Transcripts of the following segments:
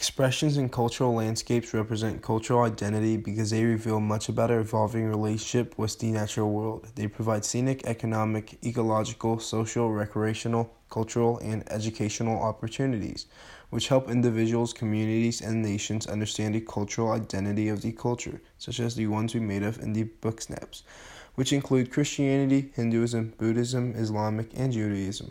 Expressions in cultural landscapes represent cultural identity because they reveal much about our evolving relationship with the natural world. They provide scenic, economic, ecological, social, recreational, cultural, and educational opportunities, which help individuals, communities, and nations understand the cultural identity of the culture, such as the ones we made of in the book snaps, which include Christianity, Hinduism, Buddhism, Islamic, and Judaism.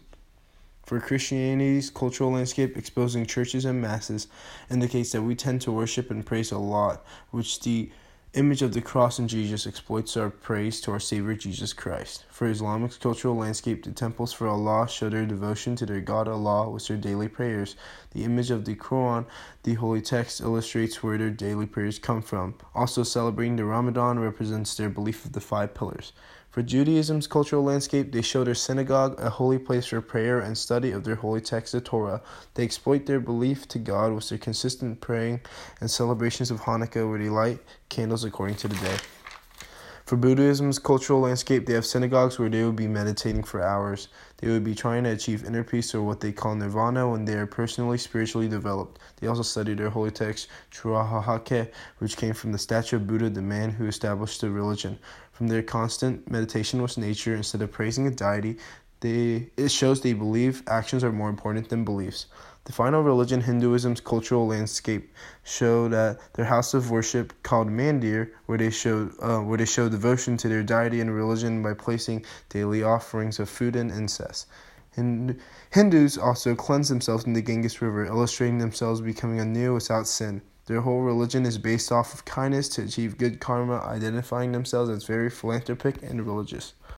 For Christianity's cultural landscape exposing churches and masses indicates that we tend to worship and praise a lot, which the image of the cross and Jesus exploits our praise to our Savior Jesus Christ. For Islamic's cultural landscape, the temples for Allah show their devotion to their God Allah with their daily prayers. The image of the Quran, the holy text, illustrates where their daily prayers come from. Also, celebrating the Ramadan represents their belief of the five pillars. For Judaism's cultural landscape, they show their synagogue a holy place for prayer and study of their holy text, the Torah. They exploit their belief to God with their consistent praying and celebrations of Hanukkah, where they light candles according to the day. For Buddhism's cultural landscape, they have synagogues where they would be meditating for hours. They would be trying to achieve inner peace or what they call nirvana when they are personally spiritually developed. They also study their holy text, Churahake, which came from the statue of Buddha, the man who established the religion. From their constant meditation with nature instead of praising a deity, they, it shows they believe actions are more important than beliefs. The final religion, Hinduism's cultural landscape, show that their house of worship called Mandir, where they show uh, where they show devotion to their deity and religion by placing daily offerings of food and incense. Hindus also cleanse themselves in the Ganges River, illustrating themselves becoming anew without sin. Their whole religion is based off of kindness to achieve good karma, identifying themselves as very philanthropic and religious.